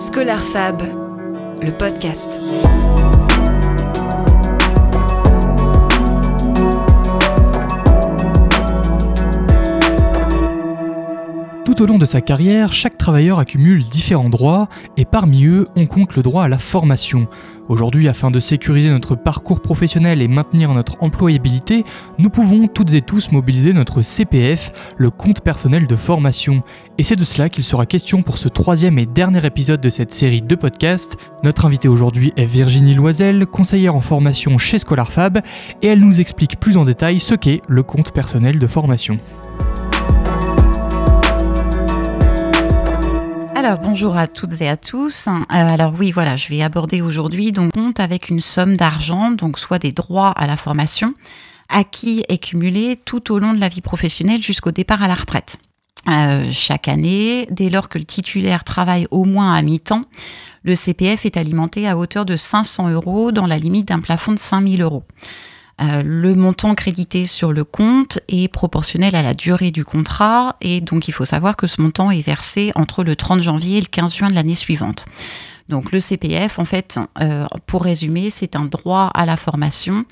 Scholar Fab, le podcast. Tout au long de sa carrière, chaque travailleur accumule différents droits et parmi eux, on compte le droit à la formation. Aujourd'hui, afin de sécuriser notre parcours professionnel et maintenir notre employabilité, nous pouvons toutes et tous mobiliser notre CPF, le compte personnel de formation. Et c'est de cela qu'il sera question pour ce troisième et dernier épisode de cette série de podcasts. Notre invitée aujourd'hui est Virginie Loisel, conseillère en formation chez ScholarFab, et elle nous explique plus en détail ce qu'est le compte personnel de formation. Alors bonjour à toutes et à tous. Euh, alors oui, voilà, je vais aborder aujourd'hui donc compte avec une somme d'argent, donc soit des droits à la formation, acquis et cumulés tout au long de la vie professionnelle jusqu'au départ à la retraite. Euh, chaque année, dès lors que le titulaire travaille au moins à mi-temps, le CPF est alimenté à hauteur de 500 euros dans la limite d'un plafond de 5000 euros. Euh, le montant crédité sur le compte est proportionnel à la durée du contrat et donc il faut savoir que ce montant est versé entre le 30 janvier et le 15 juin de l'année suivante. Donc le CPF, en fait, euh, pour résumer, c'est un droit à la formation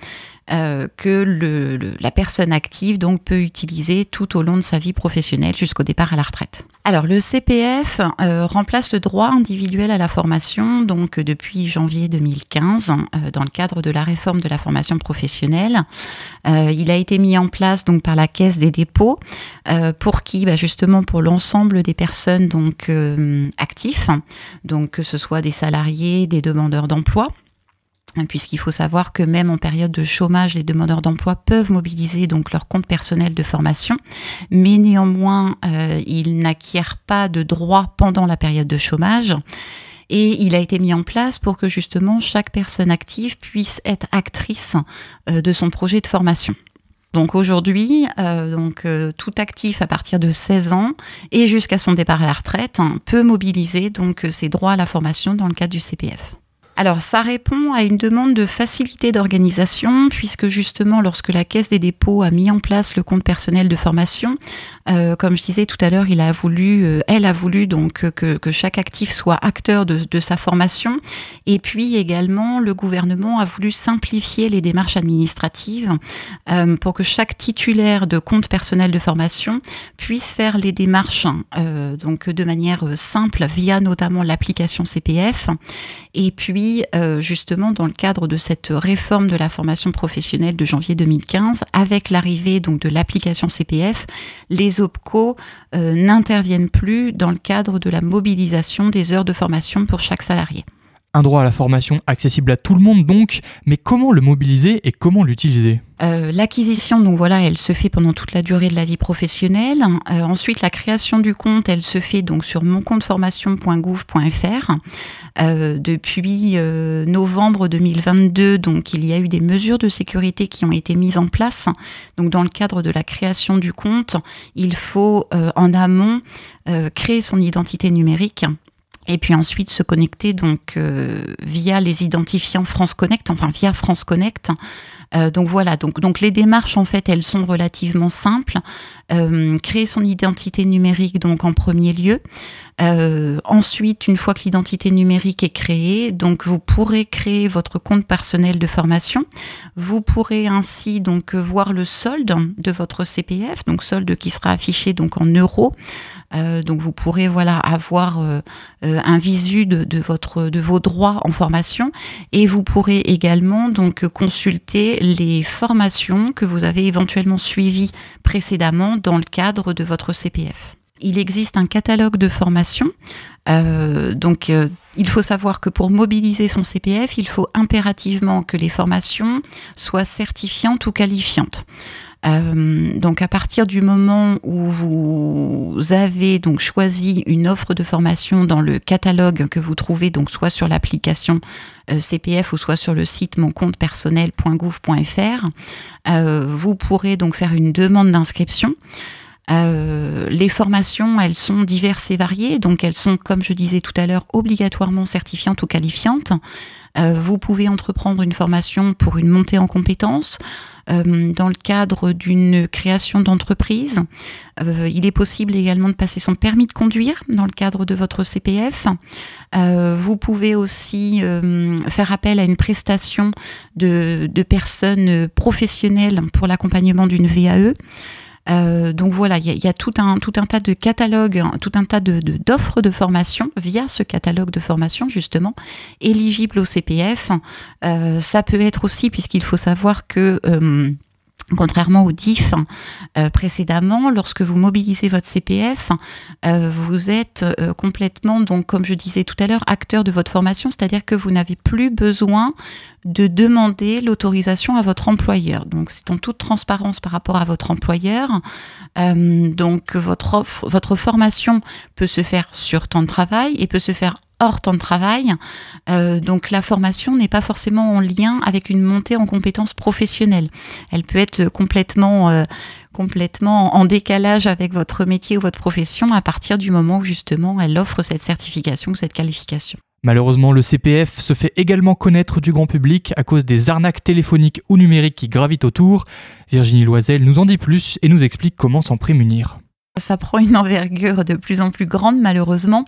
euh, que la personne active donc peut utiliser tout au long de sa vie professionnelle jusqu'au départ à la retraite. Alors le CPF euh, remplace le droit individuel à la formation donc depuis janvier 2015 euh, dans le cadre de la réforme de la formation professionnelle. il a été mis en place donc par la Caisse des dépôts pour qui bah, justement pour l'ensemble des personnes donc actifs donc que ce soit des salariés, des demandeurs d'emploi puisqu'il faut savoir que même en période de chômage, les demandeurs d'emploi peuvent mobiliser donc leur compte personnel de formation, mais néanmoins, euh, ils n'acquièrent pas de droits pendant la période de chômage. Et il a été mis en place pour que justement chaque personne active puisse être actrice euh, de son projet de formation. Donc aujourd'hui, euh, tout actif à partir de 16 ans et jusqu'à son départ à la retraite hein, peut mobiliser donc ses droits à la formation dans le cadre du CPF. Alors, ça répond à une demande de facilité d'organisation, puisque justement, lorsque la Caisse des dépôts a mis en place le compte personnel de formation, euh, comme je disais tout à l'heure, il a voulu, euh, elle a voulu donc que, chaque actif soit acteur de, sa formation, et puis également, le gouvernement a voulu simplifier les démarches administratives euh, pour que chaque titulaire de compte personnel de formation puisse faire les démarches donc de manière simple via notamment l'application CPF, et puis euh, justement, dans le cadre de cette réforme de la formation professionnelle de janvier 2015, avec l'arrivée donc de l'application CPF, les OPCO euh, n'interviennent plus dans le cadre de la mobilisation des heures de formation pour chaque salarié. Un droit à la formation accessible à tout le monde donc, mais comment le mobiliser et comment l'utiliser? Euh, L'acquisition, donc voilà, elle se fait pendant toute la durée de la vie professionnelle. Euh, ensuite, la création du compte, elle se fait donc sur moncompteformation.gouv.fr. Euh, depuis novembre 2022, donc il y a eu des mesures de sécurité qui ont été mises en place. Donc dans le cadre de la création du compte, il faut en amont créer son identité numérique et puis ensuite se connecter donc euh, via les identifiants France Connect, enfin via France Connect. Euh, donc voilà, donc, donc les démarches en fait elles sont relativement simples. Euh, créer son identité numérique donc en premier lieu. ensuite, une fois que l'identité numérique est créée, donc vous pourrez créer votre compte personnel de formation. Vous pourrez ainsi donc voir le solde de votre CPF, donc solde qui sera affiché donc en euros. Donc vous pourrez voilà avoir un visu de, votre de vos droits en formation et vous pourrez également donc consulter les formations que vous avez éventuellement suivies précédemment dans le cadre de votre CPF. Il existe un catalogue de formations. donc, il faut savoir que pour mobiliser son CPF, il faut impérativement que les formations soient certifiantes ou qualifiantes. Euh, donc à partir du moment où vous avez donc choisi une offre de formation dans le catalogue que vous trouvez donc soit sur l'application euh, CPF ou soit sur le site moncomptepersonnel.gouv.fr, euh, vous pourrez donc faire une demande d'inscription. Les formations, elles sont diverses et variées, donc elles sont, comme je disais tout à l'heure, obligatoirement certifiantes ou qualifiantes. vous pouvez entreprendre une formation pour une montée en compétences. Euh, dans le cadre d'une création d'entreprise. Euh, il est possible également de passer son permis de conduire dans le cadre de votre CPF. Euh, vous pouvez aussi faire appel à une prestation de personnes professionnelles pour l'accompagnement d'une VAE. Euh, donc voilà, il y, a, tout un, tout un tas de catalogues, tout un tas de, d'offres de, formation via ce catalogue de formation justement éligible au CPF. Euh, ça peut être aussi, puisqu'il faut savoir que euh, Contrairement au DIF euh, précédemment, lorsque vous mobilisez votre CPF, euh, vous êtes euh, complètement, donc comme je disais tout à l'heure, acteur de votre formation, c'est-à-dire que vous n'avez plus besoin de demander l'autorisation à votre employeur. Donc c'est en toute transparence par rapport à votre employeur. donc votre, votre formation peut se faire sur temps de travail et peut se faire hors temps de travail. Euh, donc la formation n'est pas forcément en lien avec une montée en compétences professionnelles. Elle peut être complètement, euh, complètement en décalage avec votre métier ou votre profession à partir du moment où justement elle offre cette certification ou cette qualification. Malheureusement, le CPF se fait également connaître du grand public à cause des arnaques téléphoniques ou numériques qui gravitent autour. Virginie Loisel nous en dit plus et nous explique comment s'en prémunir. Ça prend une envergure de plus en plus grande malheureusement,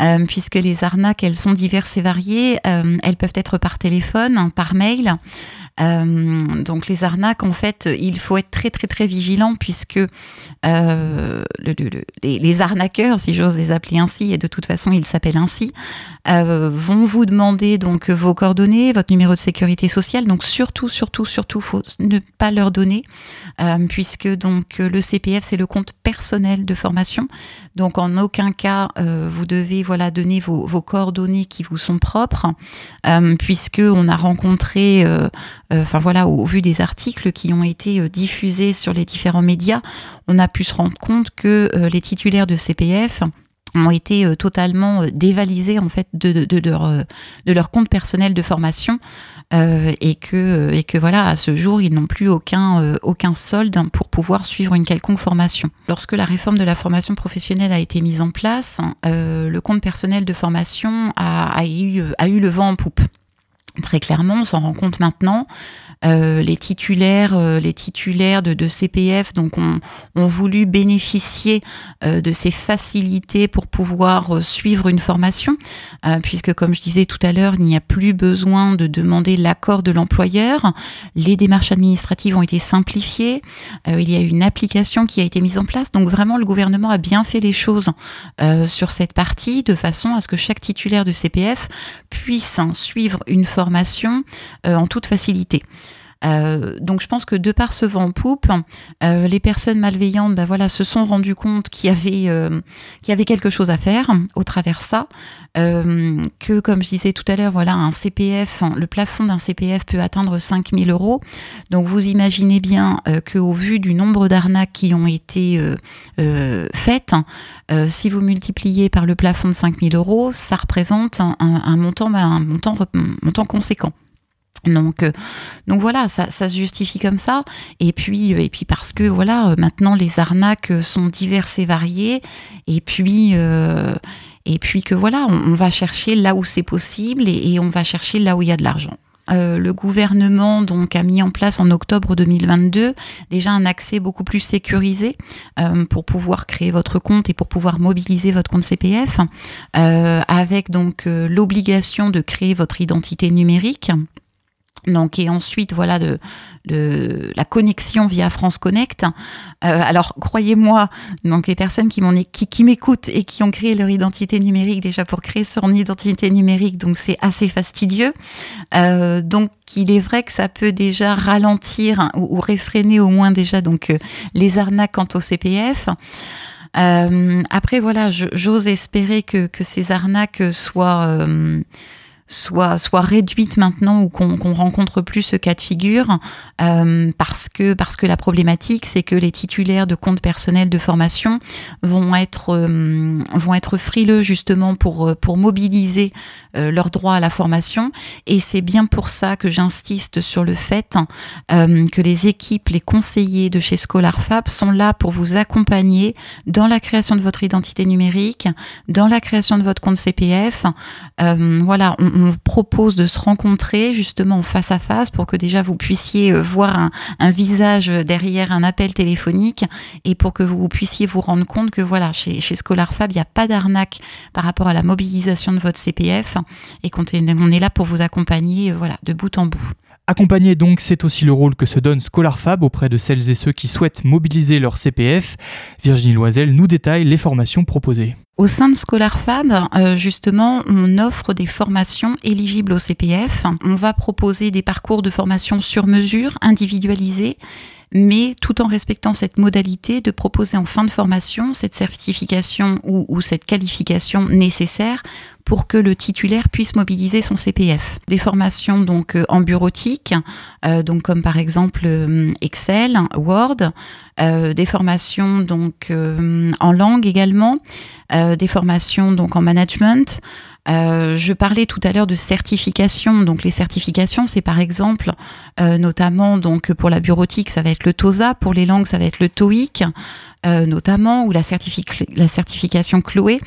euh, puisque les arnaques, elles sont diverses et variées. Euh, elles peuvent être par téléphone, par mail. Euh, donc les arnaques, en fait, il faut être très très très vigilant puisque le, les, les, arnaqueurs, si j'ose les appeler ainsi, et de toute façon ils s'appellent ainsi, vont vous demander donc vos coordonnées, votre numéro de sécurité sociale. Donc surtout, surtout, surtout, faut ne pas leur donner, puisque donc le CPF c'est le compte personnel de formation. Donc en aucun cas euh, vous devez voilà donner vos, coordonnées qui vous sont propres, euh, puisque on a rencontré, euh, enfin voilà, au, vu des articles qui ont été diffusés sur les différents médias, on a pu se rendre compte que les titulaires de CPF ont été euh, totalement euh, dévalisés en fait de, de, leur, euh, de leur compte personnel de formation euh, et que et que voilà à ce jour ils n'ont plus aucun aucun solde pour pouvoir suivre une quelconque formation. Lorsque la réforme de la formation professionnelle a été mise en place, euh, le compte personnel de formation a, a, eu, a eu le vent en poupe. Très clairement, on s'en rend compte maintenant. Euh, les titulaires, euh, les titulaires de, CPF, donc ont, ont voulu bénéficier euh, de ces facilités pour pouvoir suivre une formation, puisque comme je disais tout à l'heure, il n'y a plus besoin de demander l'accord de l'employeur. Les démarches administratives ont été simplifiées. il y a une application qui a été mise en place. Donc vraiment, le gouvernement a bien fait les choses sur cette partie, de façon à ce que chaque titulaire de CPF puisse hein, suivre une formation en toute facilité. Euh, donc je pense que de par ce vent en poupe, euh, les personnes malveillantes ben voilà, se sont rendues compte qu'il y, avait, euh, qu'il y avait quelque chose à faire au travers ça, que comme je disais tout à l'heure, voilà, un CPF, le plafond d'un CPF peut atteindre 5000 euros. Donc vous imaginez bien qu'au vu du nombre d'arnaques qui ont été faites, si vous multipliez par le plafond de 5000 euros, ça représente un, montant, ben, un montant conséquent. Donc, euh, donc voilà, ça, se justifie comme ça. Et puis, euh, et puis parce que voilà, euh, maintenant les arnaques sont diverses et variées. Et puis, et puis que voilà, on, va chercher là où c'est possible et, on va chercher là où il y a de l'argent. le gouvernement donc a mis en place en octobre 2022 déjà un accès beaucoup plus sécurisé pour pouvoir créer votre compte et pour pouvoir mobiliser votre compte CPF, avec donc l'obligation de créer votre identité numérique donc et ensuite voilà de, la connexion via France Connect. Euh, alors croyez-moi, donc les personnes qui qui m'écoutent et qui ont créé leur identité numérique déjà pour créer son identité numérique, donc c'est assez fastidieux. Euh, donc il est vrai que ça peut déjà ralentir ou, réfréner au moins déjà donc euh, les arnaques quant au CPF. Après voilà, j'ose espérer que, ces arnaques soient soit, soit réduite maintenant ou qu'on rencontre plus ce cas de figure euh, parce, que, parce que la problématique, c'est que les titulaires de comptes personnels de formation vont être, euh, vont être frileux justement pour, pour mobiliser euh, leur droit à la formation. Et c'est bien pour ça que j'insiste sur le fait euh, que les équipes, les conseillers de chez ScholarFab sont là pour vous accompagner dans la création de votre identité numérique, dans la création de votre compte CPF. Voilà, on propose de se rencontrer justement face à face pour que déjà vous puissiez euh, voir un, visage derrière un appel téléphonique et pour que vous puissiez vous rendre compte que voilà, chez, ScholarFab, il n'y a pas d'arnaque par rapport à la mobilisation de votre CPF et qu'on est, est là pour vous accompagner euh, voilà, de bout en bout. Accompagner donc, c'est aussi le rôle que se donne ScholarFab auprès de celles et ceux qui souhaitent mobiliser leur CPF. Virginie Loisel nous détaille les formations proposées. Au sein de ScholarFab, euh, justement, on offre des formations éligibles au CPF. On va proposer des parcours de formation sur mesure, individualisés, mais tout en respectant cette modalité de proposer en fin de formation cette certification ou, cette qualification nécessaire pour que le titulaire puisse mobiliser son CPF. Des formations donc euh, en bureautique, euh, donc comme par exemple euh, Excel, Word, euh, des formations donc euh, en langue également, euh, des formations donc en management. Euh, je parlais tout à l'heure de certification. Donc les certifications, c'est par exemple, euh, notamment donc pour la bureautique, ça va être le TOSA. Pour les langues, ça va être le TOEIC, euh, notamment ou la, la certification Chloé.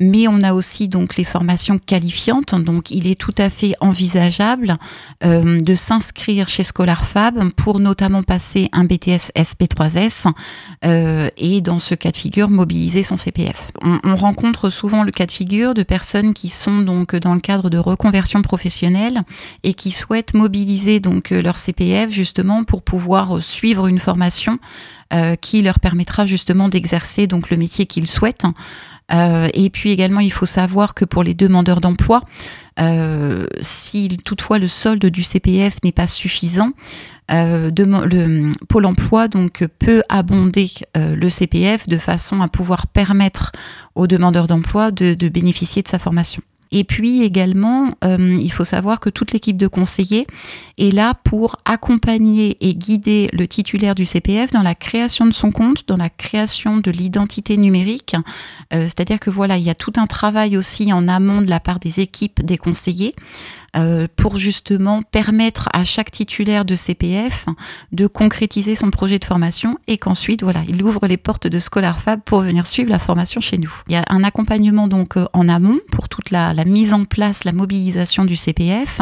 Mais on a aussi donc les formations qualifiantes. Donc il est tout à fait envisageable euh, de s'inscrire chez ScholarFab pour notamment passer un BTS SP3S euh, et dans ce cas de figure mobiliser son CPF. On, on rencontre souvent le cas de figure de personnes qui sont donc dans le cadre de reconversion professionnelle et qui souhaitent mobiliser donc leur CPF justement pour pouvoir suivre une formation euh, qui leur permettra justement d'exercer donc le métier qu'ils souhaitent. Euh, et puis également, il faut savoir que pour les demandeurs d'emploi, euh, si toutefois le solde du CPF n'est pas suffisant, le Pôle Emploi donc peut abonder le CPF de façon à pouvoir permettre aux demandeurs d'emploi de, de bénéficier de sa formation. Et puis également, euh, il faut savoir que toute l'équipe de conseillers est là pour accompagner et guider le titulaire du CPF dans la création de son compte, dans la création de l'identité numérique. Euh, C'est-à-dire que voilà, il y a tout un travail aussi en amont de la part des équipes des conseillers euh, pour justement permettre à chaque titulaire de CPF de concrétiser son projet de formation et qu'ensuite, voilà, il ouvre les portes de ScholarFab pour venir suivre la formation chez nous. Il y a un accompagnement donc en amont pour toute la mise en place, la mobilisation du CPF.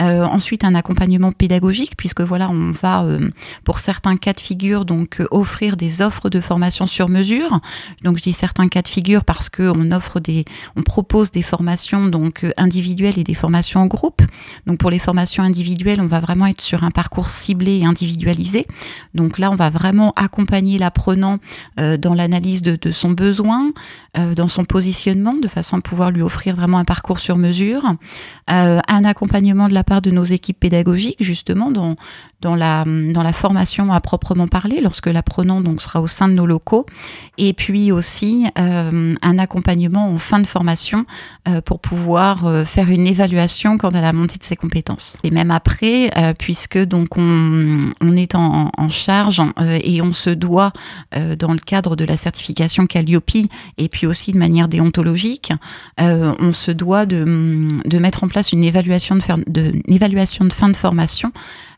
Euh, ensuite, un accompagnement pédagogique puisque voilà, on va euh, pour certains cas de figure donc euh, offrir des offres de formation sur mesure. Donc je dis certains cas de figure parce que on offre des, on propose des formations donc individuelles et des formations en groupe. Donc pour les formations individuelles, on va vraiment être sur un parcours ciblé et individualisé. Donc là, on va vraiment accompagner l'apprenant dans l'analyse de, de, son besoin, dans son positionnement, de façon à pouvoir lui offrir vraiment un parcours sur mesure. Euh, un accompagnement de la part de nos équipes pédagogiques, justement, dans, dans, la, dans la formation à proprement parler, lorsque l'apprenant donc sera au sein de nos locaux. Et puis aussi euh, un accompagnement en fin de formation euh, pour pouvoir faire une évaluation quant à la montée de ses compétences. Et même après, puisque donc on, on est en, en charge et on se doit, dans le cadre de la certification Calliope, et puis aussi de manière déontologique, on se doit de, de mettre en place une évaluation de, fer, de, une évaluation de fin de formation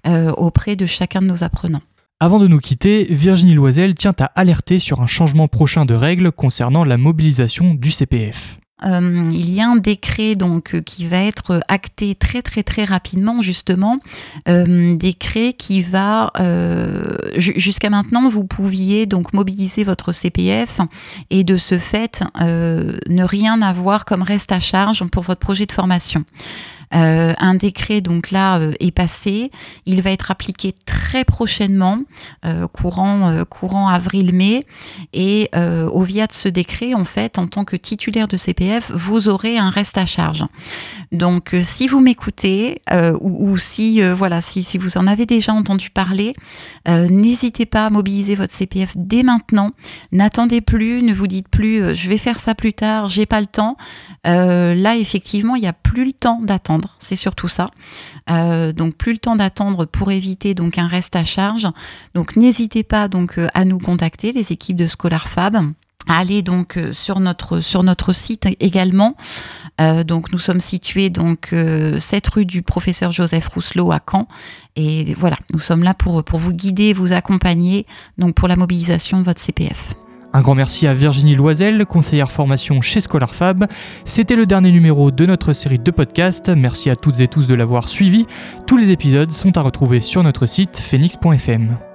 euh, auprès de chacun de nos apprenants. Avant de nous quitter, Virginie Loisel tient à alerter sur un changement prochain de règles concernant la mobilisation du CPF. Euh, il y a un décret donc euh, qui va être acté très très très rapidement justement, euh, décret qui va euh, jusqu'à maintenant vous pouviez donc mobiliser votre CPF et de ce fait euh, ne rien avoir comme reste à charge pour votre projet de formation. Euh, un décret donc là euh, est passé, il va être appliqué très prochainement, euh, courant avril-mai, et au via de ce décret, en fait, en tant que titulaire de CPF, vous aurez un reste à charge. Donc, si vous m'écoutez ou, ou, si voilà, si, si, vous en avez déjà entendu parler, n'hésitez pas à mobiliser votre CPF dès maintenant. N'attendez plus, ne vous dites plus, je vais faire ça plus tard, j'ai pas le temps. là, effectivement, il n'y a plus le temps d'attendre c'est surtout ça. Euh, donc plus le temps d'attendre pour éviter donc un reste à charge. Donc n'hésitez pas donc à nous contacter, les équipes de Scholar Fab. Allez donc sur notre sur notre site également. donc nous sommes situés donc 7 rue du professeur Joseph Rousselot à Caen et voilà nous sommes là pour pour vous guider, vous accompagner donc pour la mobilisation de votre CPF. Un grand merci à Virginie Loisel, conseillère formation chez ScholarFab. C'était le dernier numéro de notre série de podcasts. Merci à toutes et tous de l'avoir suivi. Tous les épisodes sont à retrouver sur notre site phoenix.fm.